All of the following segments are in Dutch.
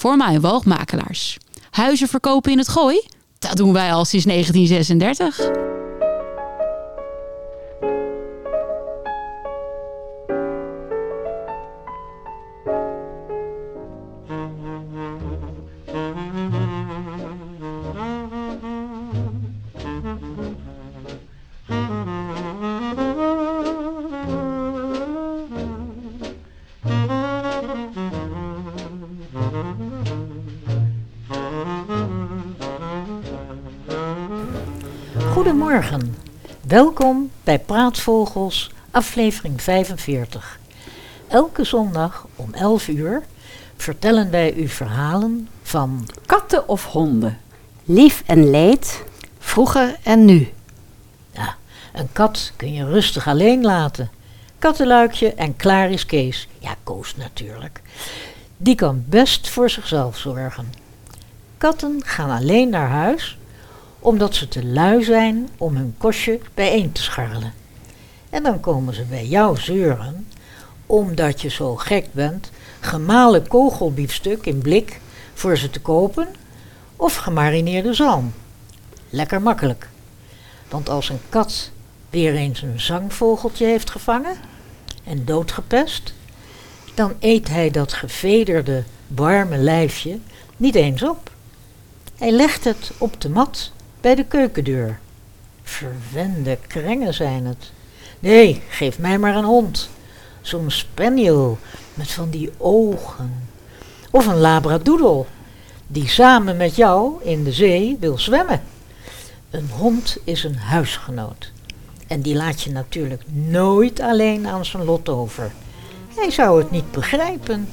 voor mijn woogmakelaars. Huizen verkopen in het gooi? Dat doen wij al sinds 1936. Bij Praatvogels, aflevering 45. Elke zondag om 11 uur vertellen wij u verhalen van Katten of honden? Lief en leed. Vroeger en nu. ja, een kat kun je rustig alleen laten. Kattenluikje en klaar is Kees. Ja, Koos natuurlijk. Die kan best voor zichzelf zorgen. Katten gaan alleen naar huis omdat ze te lui zijn om hun kostje bijeen te scharrelen. En dan komen ze bij jou zeuren, omdat je zo gek bent, gemalen kogelbiefstuk in blik voor ze te kopen of gemarineerde zalm. Lekker makkelijk. Want als een kat weer eens een zangvogeltje heeft gevangen en doodgepest, dan eet hij dat gevederde, warme lijfje niet eens op. Hij legt het op de mat bij de keukendeur. Verwende krengen zijn het. Nee, geef mij maar een hond. Zo'n spaniel met van die ogen. Of een labradoodle die samen met jou in de zee wil zwemmen. Een hond is een huisgenoot. En die laat je natuurlijk nooit alleen aan zijn lot over. Hij zou het niet begrijpen.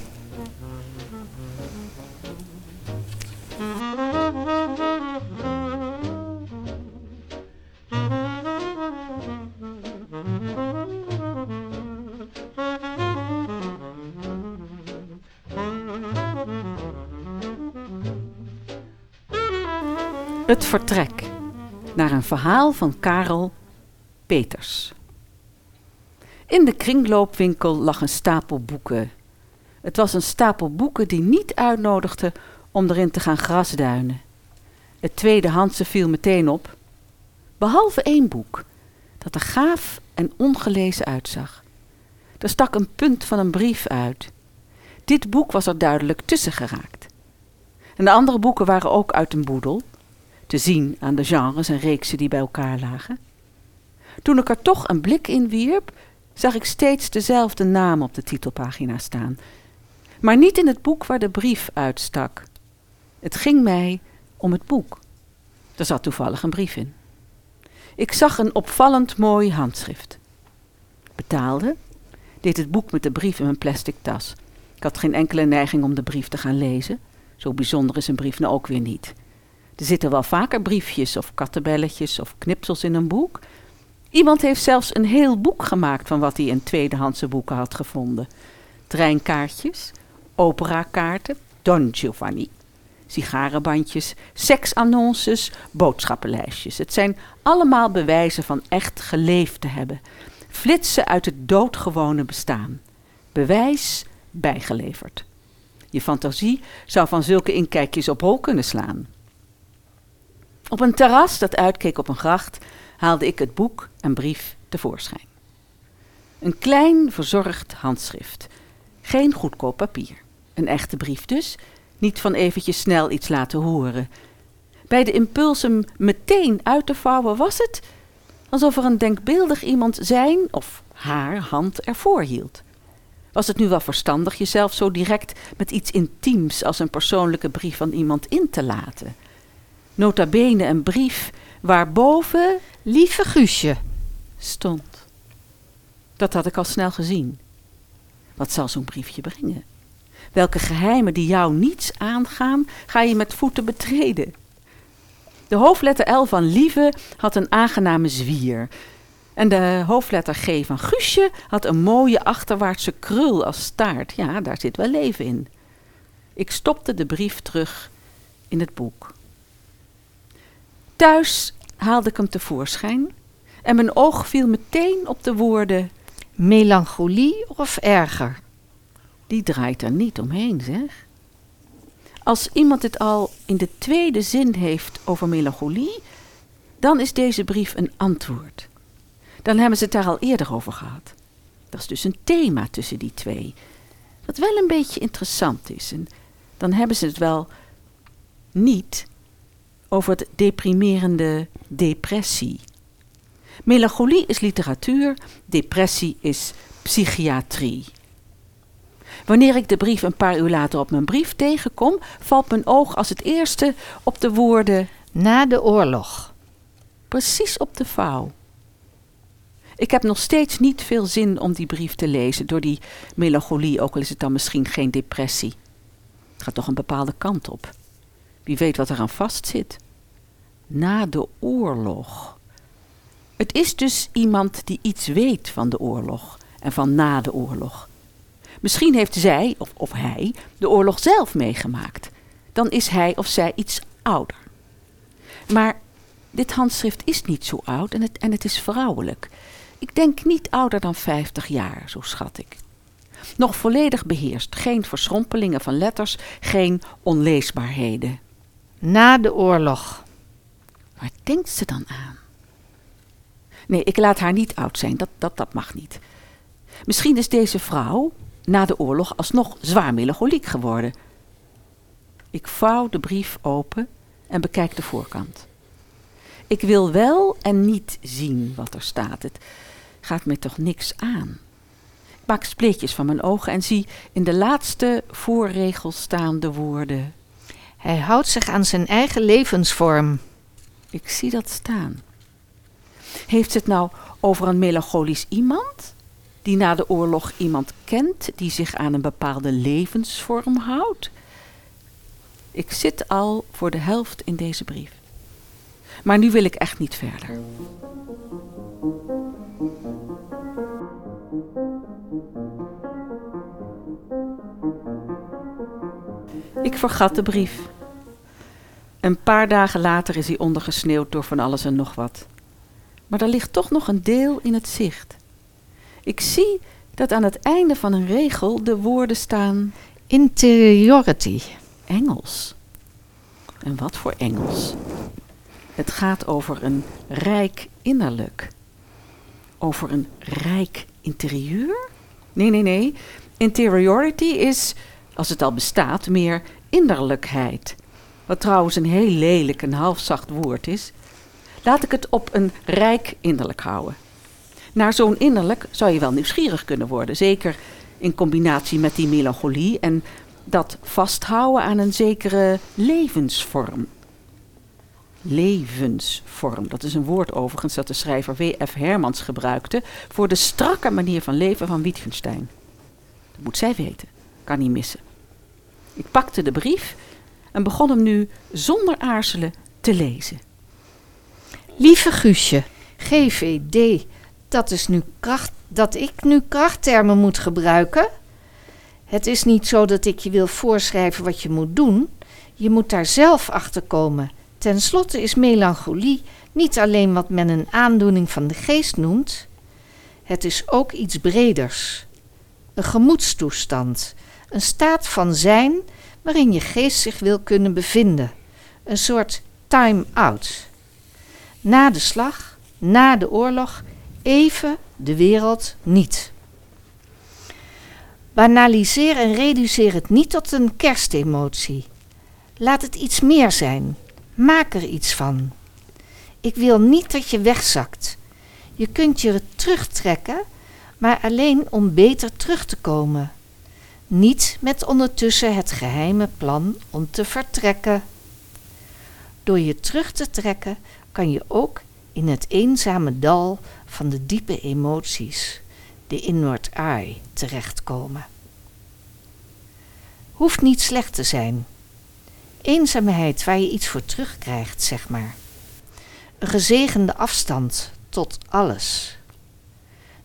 Het vertrek. Naar een verhaal van Karel Peters. In de kringloopwinkel lag een stapel boeken. Het was een stapel boeken die niet uitnodigde om erin te gaan grasduinen. Het tweedehandse viel meteen op. Behalve één boek, dat er gaaf en ongelezen uitzag. Er stak een punt van een brief uit. Dit boek was er duidelijk tussen geraakt. En de andere boeken waren ook uit een boedel, te zien aan de genres en reeksen die bij elkaar lagen. Toen ik er toch een blik in wierp, zag ik steeds dezelfde naam op de titelpagina staan. Maar niet in het boek waar de brief uitstak. Het ging mij om het boek. Er zat toevallig een brief in. Ik zag een opvallend mooi handschrift. Betaalde, deed het boek met de brief in mijn plastic tas. Ik had geen enkele neiging om de brief te gaan lezen. Zo bijzonder is een brief nou ook weer niet. Er zitten wel vaker briefjes of kattenbelletjes of knipsels in een boek. Iemand heeft zelfs een heel boek gemaakt van wat hij in tweedehandse boeken had gevonden. Treinkaartjes, operakaarten, Don Giovanni. Sigarenbandjes, seksannonces, boodschappenlijstjes. Het zijn allemaal bewijzen van echt geleefd te hebben. Flitsen uit het doodgewone bestaan. Bewijs bijgeleverd. Je fantasie zou van zulke inkijkjes op hol kunnen slaan. Op een terras dat uitkeek op een gracht haalde ik het boek en brief tevoorschijn. Een klein, verzorgd handschrift. Geen goedkoop papier. Een echte brief dus, niet van eventjes snel iets laten horen. Bij de impuls hem meteen uit te vouwen was het alsof er een denkbeeldig iemand zijn of haar hand ervoor hield. Was het nu wel verstandig jezelf zo direct met iets intiems als een persoonlijke brief van iemand in te laten? Nota bene een brief waarboven Lieve Guusje. stond. Dat had ik al snel gezien. Wat zal zo'n briefje brengen? Welke geheimen die jou niets aangaan, ga je met voeten betreden? De hoofdletter L van Lieve had een aangename zwier. En de hoofdletter G van Guusje had een mooie achterwaartse krul als staart. Ja, daar zit wel leven in. Ik stopte de brief terug in het boek. Thuis haalde ik hem tevoorschijn en mijn oog viel meteen op de woorden: Melancholie of erger? die draait er niet omheen, zeg. Als iemand het al in de tweede zin heeft over melancholie, dan is deze brief een antwoord. Dan hebben ze het daar al eerder over gehad. Dat is dus een thema tussen die twee. Wat wel een beetje interessant is. En dan hebben ze het wel niet over het deprimerende depressie. Melancholie is literatuur, depressie is psychiatrie. Wanneer ik de brief een paar uur later op mijn brief tegenkom, valt mijn oog als het eerste op de woorden Na de oorlog. precies op de vouw. Ik heb nog steeds niet veel zin om die brief te lezen door die melancholie, ook al is het dan misschien geen depressie. Het gaat toch een bepaalde kant op. Wie weet wat eraan vastzit. Na de oorlog. Het is dus iemand die iets weet van de oorlog en van na de oorlog. Misschien heeft zij of, of hij de oorlog zelf meegemaakt. Dan is hij of zij iets ouder. Maar dit handschrift is niet zo oud en het, en het is vrouwelijk. Ik denk niet ouder dan 50 jaar, zo schat ik. Nog volledig beheerst, geen verschrompelingen van letters, geen onleesbaarheden. Na de oorlog. Waar denkt ze dan aan? Nee, ik laat haar niet oud zijn, dat, dat, dat mag niet. Misschien is deze vrouw na de oorlog alsnog zwaar melancholiek geworden. Ik vouw de brief open en bekijk de voorkant. Ik wil wel en niet zien wat er staat. Het gaat me toch niks aan. Ik maak spleetjes van mijn ogen en zie in de laatste voorregel staan de woorden. Hij houdt zich aan zijn eigen levensvorm. Ik zie dat staan. Heeft het nou over een melancholisch iemand? Die na de oorlog iemand kent die zich aan een bepaalde levensvorm houdt? Ik zit al voor de helft in deze brief. Maar nu wil ik echt niet verder. Ik vergat de brief. Een paar dagen later is hij ondergesneeuwd door van alles en nog wat. Maar er ligt toch nog een deel in het zicht. Ik zie dat aan het einde van een regel de woorden staan Interiority. Engels. En wat voor Engels? Het gaat over een rijk innerlijk. Over een rijk interieur? Nee, nee, nee. Interiority is, als het al bestaat, meer innerlijkheid. Wat trouwens een heel lelijk en halfzacht woord is. Laat ik het op een rijk innerlijk houden. Naar zo'n innerlijk zou je wel nieuwsgierig kunnen worden. Zeker in combinatie met die melancholie en dat vasthouden aan een zekere levensvorm. Levensvorm, dat is een woord overigens dat de schrijver W.F. Hermans gebruikte voor de strakke manier van leven van Wittgenstein. Dat moet zij weten, kan niet missen. Ik pakte de brief en begon hem nu zonder aarzelen te lezen. Lieve Guusje, GVD, dat is nu kracht, dat ik nu krachttermen moet gebruiken. Het is niet zo dat ik je wil voorschrijven wat je moet doen. Je moet daar zelf achter komen. Ten slotte is melancholie niet alleen wat men een aandoening van de geest noemt. Het is ook iets breders. Een gemoedstoestand, een staat van zijn waarin je geest zich wil kunnen bevinden. Een soort time-out. Na de slag, na de oorlog, even de wereld niet. Banaliseer en reduceer het niet tot een kerstemotie. Laat het iets meer zijn. Maak er iets van. Ik wil niet dat je wegzakt. Je kunt je terugtrekken, maar alleen om beter terug te komen. Niet met ondertussen het geheime plan om te vertrekken. Door je terug te trekken kan je ook in het eenzame dal van de diepe emoties, de inward eye, terechtkomen. Hoeft niet slecht te zijn. Eenzaamheid waar je iets voor terugkrijgt, zeg maar. Een gezegende afstand tot alles.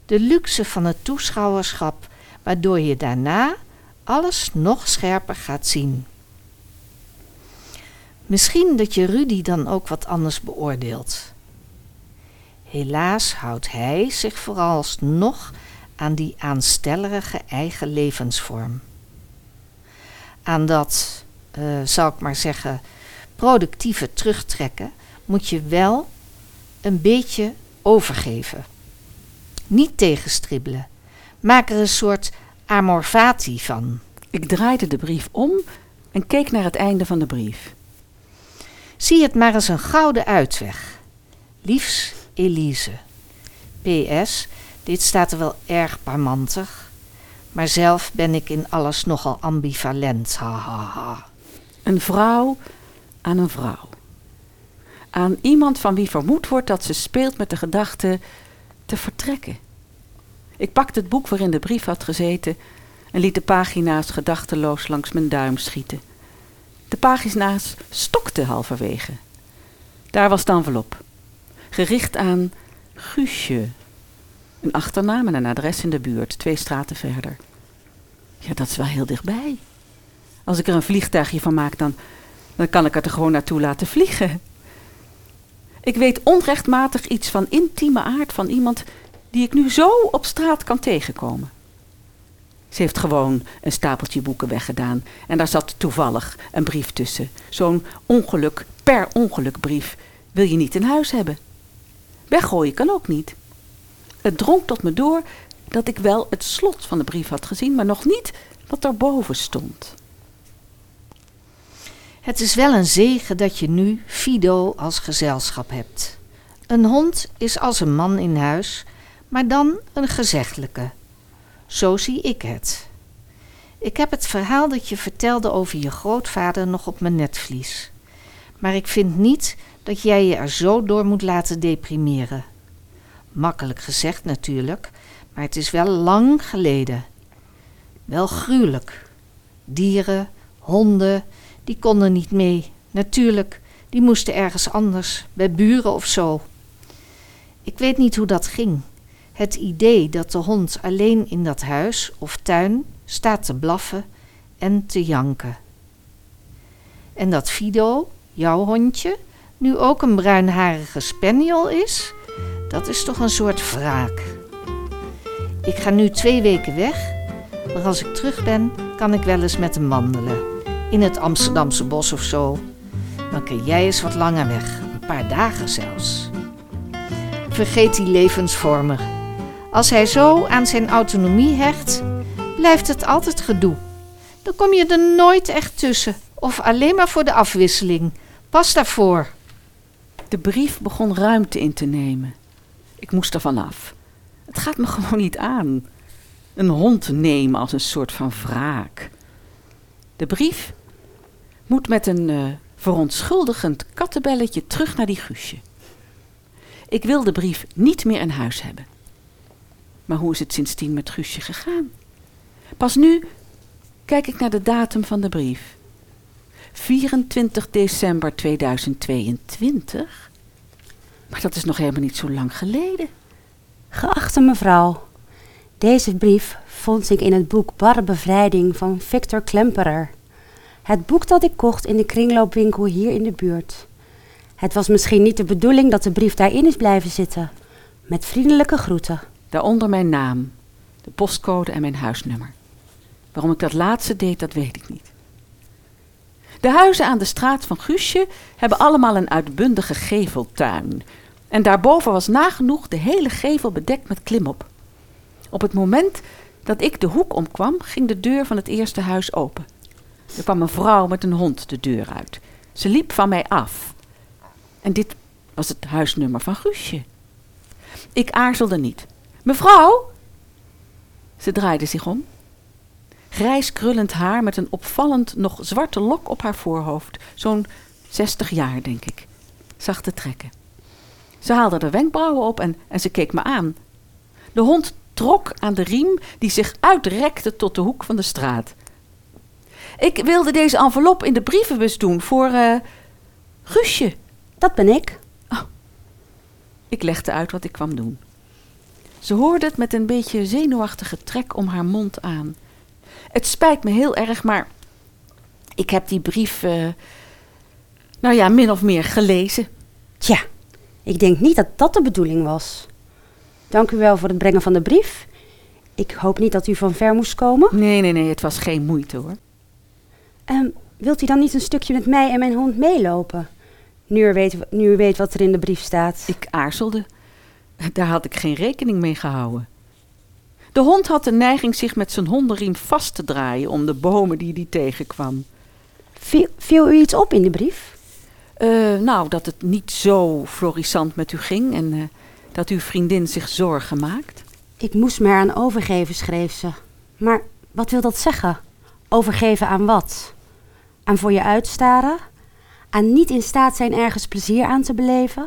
De luxe van het toeschouwerschap, waardoor je daarna alles nog scherper gaat zien. Misschien dat je Rudy dan ook wat anders beoordeelt. Helaas houdt hij zich vooralsnog aan die aanstellerige eigen levensvorm. Aan dat eh, zal ik maar zeggen, productieve terugtrekken, moet je wel een beetje overgeven. Niet tegenstribbelen. Maak er een soort amorfati van. Ik draaide de brief om en keek naar het einde van de brief. Zie het maar als een gouden uitweg. Liefs Elise. PS, dit staat er wel erg parmantig. Maar zelf ben ik in alles nogal ambivalent. Ha, ha, ha. Een vrouw aan een vrouw. Aan iemand van wie vermoed wordt dat ze speelt met de gedachte te vertrekken. Ik pakte het boek waarin de brief had gezeten en liet de pagina's gedachteloos langs mijn duim schieten. De pagina's stokten halverwege. Daar was de envelop, gericht aan Guusje. Een achternaam en een adres in de buurt, twee straten verder. Ja, dat is wel heel dichtbij. Als ik er een vliegtuigje van maak, dan, dan kan ik het er gewoon naartoe laten vliegen. Ik weet onrechtmatig iets van intieme aard van iemand die ik nu zo op straat kan tegenkomen. Ze heeft gewoon een stapeltje boeken weggedaan en daar zat toevallig een brief tussen. Zo'n ongeluk per ongeluk brief wil je niet in huis hebben. Weggooien kan ook niet. Het drong tot me door dat ik wel het slot van de brief had gezien, maar nog niet wat erboven stond. Het is wel een zegen dat je nu Fido als gezelschap hebt. Een hond is als een man in huis, maar dan een gezechtelijke. Zo zie ik het. Ik heb het verhaal dat je vertelde over je grootvader nog op mijn netvlies. Maar ik vind niet dat jij je er zo door moet laten deprimeren. Makkelijk gezegd natuurlijk, maar het is wel lang geleden. Wel gruwelijk. Dieren, honden, die konden niet mee. Natuurlijk, die moesten ergens anders, bij buren of zo. Ik weet niet hoe dat ging. Het idee dat de hond alleen in dat huis of tuin staat te blaffen en te janken. En dat Fido, jouw hondje, nu ook een bruinharige spaniel is, dat is toch een soort wraak. Ik ga nu twee weken weg, maar als ik terug ben, kan ik wel eens met hem wandelen. In het Amsterdamse bos of zo. Dan kun jij eens wat langer weg, een paar dagen zelfs. Vergeet die levensvormer. Als hij zo aan zijn autonomie hecht, blijft het altijd gedoe. Dan kom je er nooit echt tussen, of alleen maar voor de afwisseling. Pas daarvoor. De brief begon ruimte in te nemen. Ik moest er vanaf. Het gaat me gewoon niet aan. Een hond nemen als een soort van wraak. De brief moet met een uh, verontschuldigend kattenbelletje terug naar die Guusje. Ik wil de brief niet meer in huis hebben. Maar hoe is het sindsdien met Guusje gegaan? Pas nu kijk ik naar de datum van de brief. 24 december 2022? Maar dat is nog helemaal niet zo lang geleden. Geachte mevrouw, deze brief vond ik in het boek Barre Bevrijding van Victor Klemperer. Het boek dat ik kocht in de kringloopwinkel hier in de buurt. Het was misschien niet de bedoeling dat de brief daarin is blijven zitten. Met vriendelijke groeten. Daaronder mijn naam, de postcode en mijn huisnummer. Waarom ik dat laatste deed, dat weet ik niet. De huizen aan de straat van Guusje hebben allemaal een uitbundige geveltuin. En daarboven was nagenoeg de hele gevel bedekt met klimop. Op het moment dat ik de hoek omkwam, ging de deur van het eerste huis open. Er kwam een vrouw met een hond de deur uit. Ze liep van mij af. En dit was het huisnummer van Guusje. Ik aarzelde niet. Mevrouw! Ze draaide zich om. Grijs krullend haar met een opvallend nog zwarte lok op haar voorhoofd. Zo'n zestig jaar, denk ik. Zachte trekken. Ze haalde de wenkbrauwen op en, en ze keek me aan. De hond trok aan de riem die zich uitrekte tot de hoek van de straat. Ik wilde deze envelop in de brievenbus doen voor uh, Guusje. Dat ben ik. Oh. Ik legde uit wat ik kwam doen. Ze hoorde het met een beetje zenuwachtige trek om haar mond aan. Het spijt me heel erg, maar ik heb die brief, uh, nou ja, min of meer gelezen. Tja, ik denk niet dat dat de bedoeling was. Dank u wel voor het brengen van de brief. Ik hoop niet dat u van ver moest komen. Nee, nee, nee, het was geen moeite hoor. Um, Wilt u dan niet een stukje met mij en mijn hond meelopen? Nu u weet, nu u weet wat er in de brief staat. Ik aarzelde. Daar had ik geen rekening mee gehouden. De hond had de neiging zich met zijn hondenriem vast te draaien om de bomen die hij tegenkwam. Viel, viel u iets op in de brief? Eh, nou, dat het niet zo florissant met u ging en eh, dat uw vriendin zich zorgen maakt. Ik moest me eraan overgeven, schreef ze. Maar wat wil dat zeggen? Overgeven aan wat? Aan voor je uitstaren? Aan niet in staat zijn ergens plezier aan te beleven?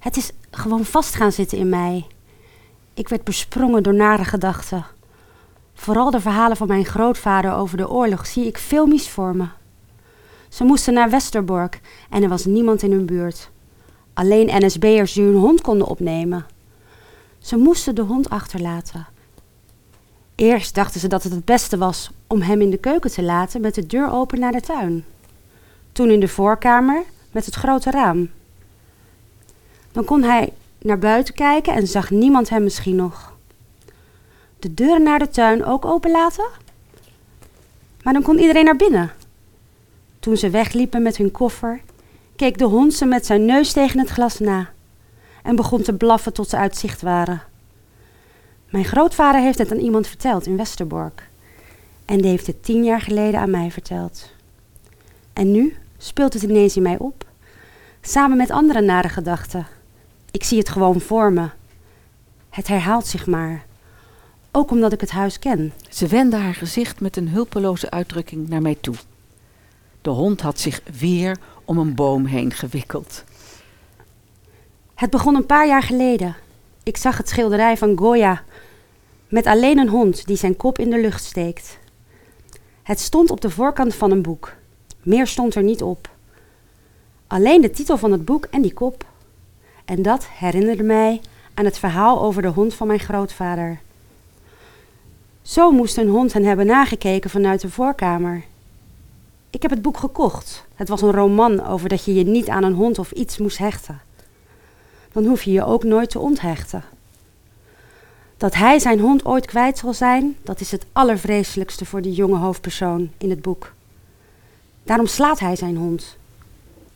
Het is gewoon vast gaan zitten in mij. Ik werd besprongen door nare gedachten. Vooral de verhalen van mijn grootvader over de oorlog zie ik filmisch voor me. Ze moesten naar Westerbork en er was niemand in hun buurt. Alleen NSB'ers die hun hond konden opnemen. Ze moesten de hond achterlaten. Eerst dachten ze dat het het beste was om hem in de keuken te laten met de deur open naar de tuin. Toen in de voorkamer met het grote raam. Dan kon hij naar buiten kijken en zag niemand hem misschien nog. De deuren naar de tuin ook openlaten? Maar dan kon iedereen naar binnen. Toen ze wegliepen met hun koffer, keek de hond ze met zijn neus tegen het glas na en begon te blaffen tot ze uit zicht waren. Mijn grootvader heeft het aan iemand verteld in Westerbork. En die heeft het tien jaar geleden aan mij verteld. En nu speelt het ineens in mij op, samen met andere nare gedachten. Ik zie het gewoon voor me. Het herhaalt zich maar. Ook omdat ik het huis ken. Ze wendde haar gezicht met een hulpeloze uitdrukking naar mij toe. De hond had zich weer om een boom heen gewikkeld. Het begon een paar jaar geleden. Ik zag het schilderij van Goya met alleen een hond die zijn kop in de lucht steekt. Het stond op de voorkant van een boek. Meer stond er niet op. Alleen de titel van het boek en die kop. En dat herinnerde mij aan het verhaal over de hond van mijn grootvader. Zo moest een hond hen hebben nagekeken vanuit de voorkamer. Ik heb het boek gekocht. Het was een roman over dat je je niet aan een hond of iets moest hechten. Dan hoef je je ook nooit te onthechten. Dat hij zijn hond ooit kwijt zal zijn, dat is het allervreselijkste voor die jonge hoofdpersoon in het boek. Daarom slaat hij zijn hond.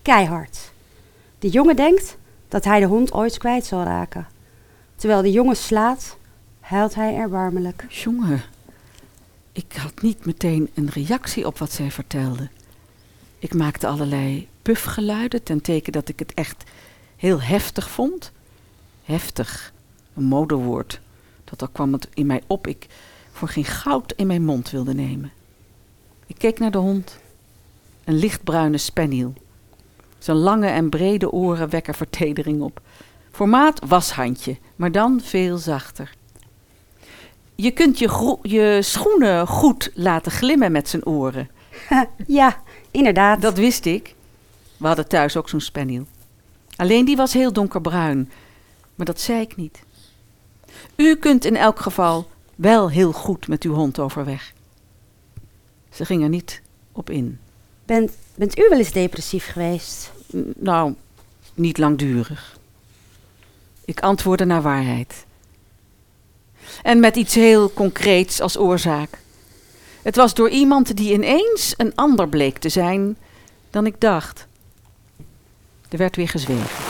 Keihard. De jongen denkt dat hij de hond ooit kwijt zal raken. Terwijl de jongen slaat, huilt hij erbarmelijk. Jongen, ik had niet meteen een reactie op wat zij vertelde. Ik maakte allerlei pufgeluiden ten teken dat ik het echt heel heftig vond. Heftig, een modewoord. Dat al kwam het in mij op, ik voor geen goud in mijn mond wilde nemen. Ik keek naar de hond. Een lichtbruine spaniel. Zijn lange en brede oren wekken vertedering op. Formaat washandje, maar dan veel zachter. Je kunt je, je schoenen goed laten glimmen met zijn oren. ja, inderdaad. Dat wist ik. We hadden thuis ook zo'n spaniel. Alleen die was heel donkerbruin, maar dat zei ik niet. U kunt in elk geval wel heel goed met uw hond overweg. Ze ging er niet op in. Bent, bent u wel eens depressief geweest? Nou, niet langdurig. Ik antwoordde naar waarheid. En met iets heel concreets als oorzaak. Het was door iemand die ineens een ander bleek te zijn dan ik dacht. Er werd weer gezwegen.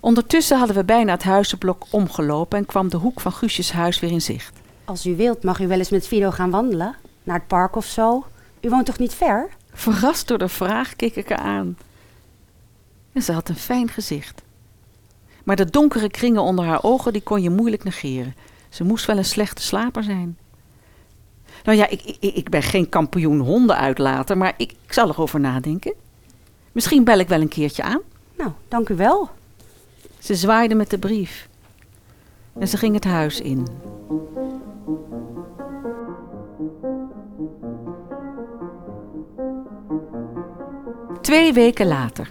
Ondertussen hadden we bijna het huizenblok omgelopen en kwam de hoek van Guusjes huis weer in zicht. Als u wilt, mag u wel eens met Fido gaan wandelen. Naar het park of zo. U woont toch niet ver? Verrast door de vraag keek ik haar aan. En ze had een fijn gezicht. Maar de donkere kringen onder haar ogen, die kon je moeilijk negeren. Ze moest wel een slechte slaper zijn. Nou ja, ik, ik, ik ben geen kampioen hondenuitlater, maar ik, ik zal erover nadenken. Misschien bel ik wel een keertje aan. Nou, dank u wel. Ze zwaaide met de brief. En ze ging het huis in. Twee weken later.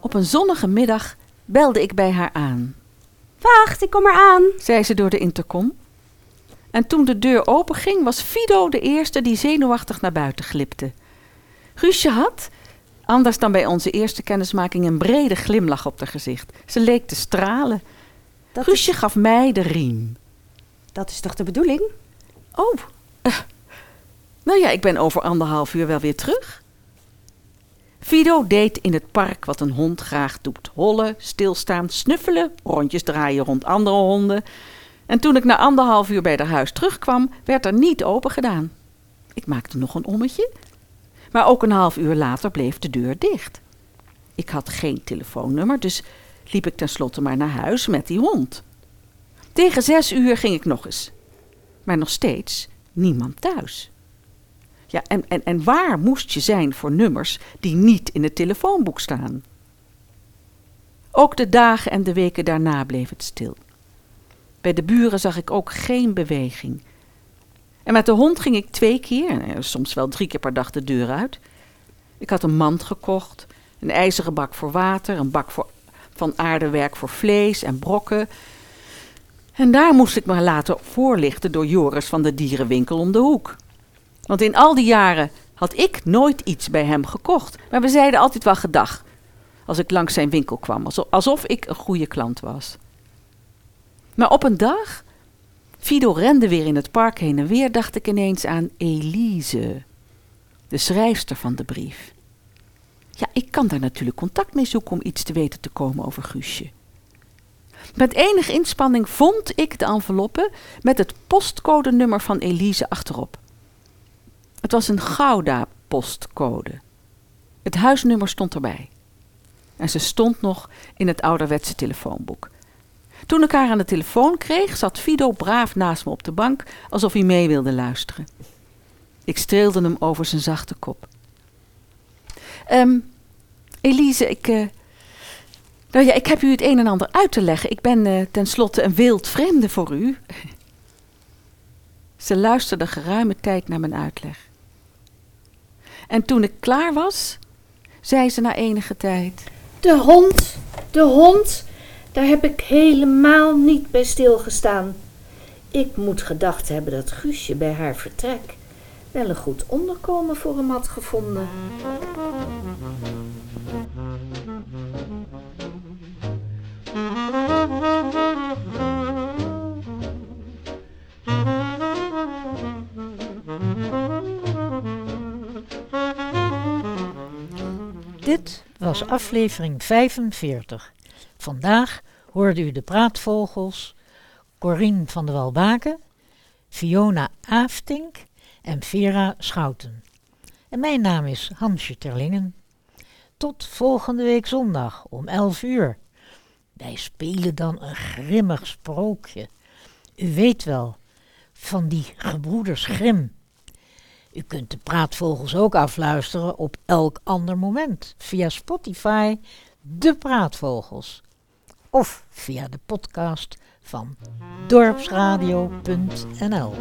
Op een zonnige middag belde ik bij haar aan. Wacht, ik kom eraan, zei ze door de intercom. En toen de deur openging, was Fido de eerste die zenuwachtig naar buiten glipte. Guusje had, anders dan bij onze eerste kennismaking, een brede glimlach op haar gezicht. Ze leek te stralen. Dat Guusje gaf mij de riem. Dat is toch de bedoeling? Oh, eh, Nou ja, ik ben over anderhalf uur wel weer terug. Fido deed in het park wat een hond graag doet: hollen, stilstaan, snuffelen, rondjes draaien rond andere honden. En toen ik na anderhalf uur bij haar huis terugkwam, werd er niet open gedaan. Ik maakte nog een ommetje, maar ook een half uur later bleef de deur dicht. Ik had geen telefoonnummer, dus liep ik tenslotte maar naar huis met die hond. Tegen zes uur ging ik nog eens, maar nog steeds niemand thuis. Ja, en, en, en waar moest je zijn voor nummers die niet in het telefoonboek staan? Ook de dagen en de weken daarna bleef het stil. Bij de buren zag ik ook geen beweging. En met de hond ging ik twee keer, soms wel drie keer per dag de deur uit. Ik had een mand gekocht, een ijzeren bak voor water, een bak voor, van aardewerk voor vlees en brokken. En daar moest ik me laten voorlichten door Joris van de dierenwinkel om de hoek. Want in al die jaren had ik nooit iets bij hem gekocht. Maar we zeiden altijd wel gedag als ik langs zijn winkel kwam, alsof ik een goede klant was. Maar op een dag, Fido rende weer in het park heen en weer, dacht ik ineens aan Elise, de schrijfster van de brief. Ja, ik kan daar natuurlijk contact mee zoeken om iets te weten te komen over Guusje. Met enige inspanning vond ik de enveloppe met het postcodenummer van Elise achterop. Het was een Gouda-postcode. Het huisnummer stond erbij. En ze stond nog in het ouderwetse telefoonboek. Toen ik haar aan de telefoon kreeg, zat Fido braaf naast me op de bank, alsof hij mee wilde luisteren. Ik streelde hem over zijn zachte kop. Um, Elise, ik. Uh, nou ja, ik heb u het een en ander uit te leggen. Ik ben uh, tenslotte een wild vreemde voor u. Ze luisterde geruime tijd naar mijn uitleg. En toen ik klaar was, zei ze na enige tijd: De hond, de hond, daar heb ik helemaal niet bij stilgestaan. Ik moet gedacht hebben dat Guusje bij haar vertrek wel een goed onderkomen voor hem had gevonden. Dit was aflevering 45. Vandaag hoorde u de praatvogels Corien van der Walbaken, Fiona Aftink en Vera Schouten. En mijn naam is Hansje Terlingen. Tot volgende week zondag om 11 uur. Wij spelen dan een grimmig sprookje. U weet wel, van die gebroeders Grim. U kunt de praatvogels ook afluisteren op elk ander moment. Via Spotify, de praatvogels. Of via de podcast van dorpsradio.nl.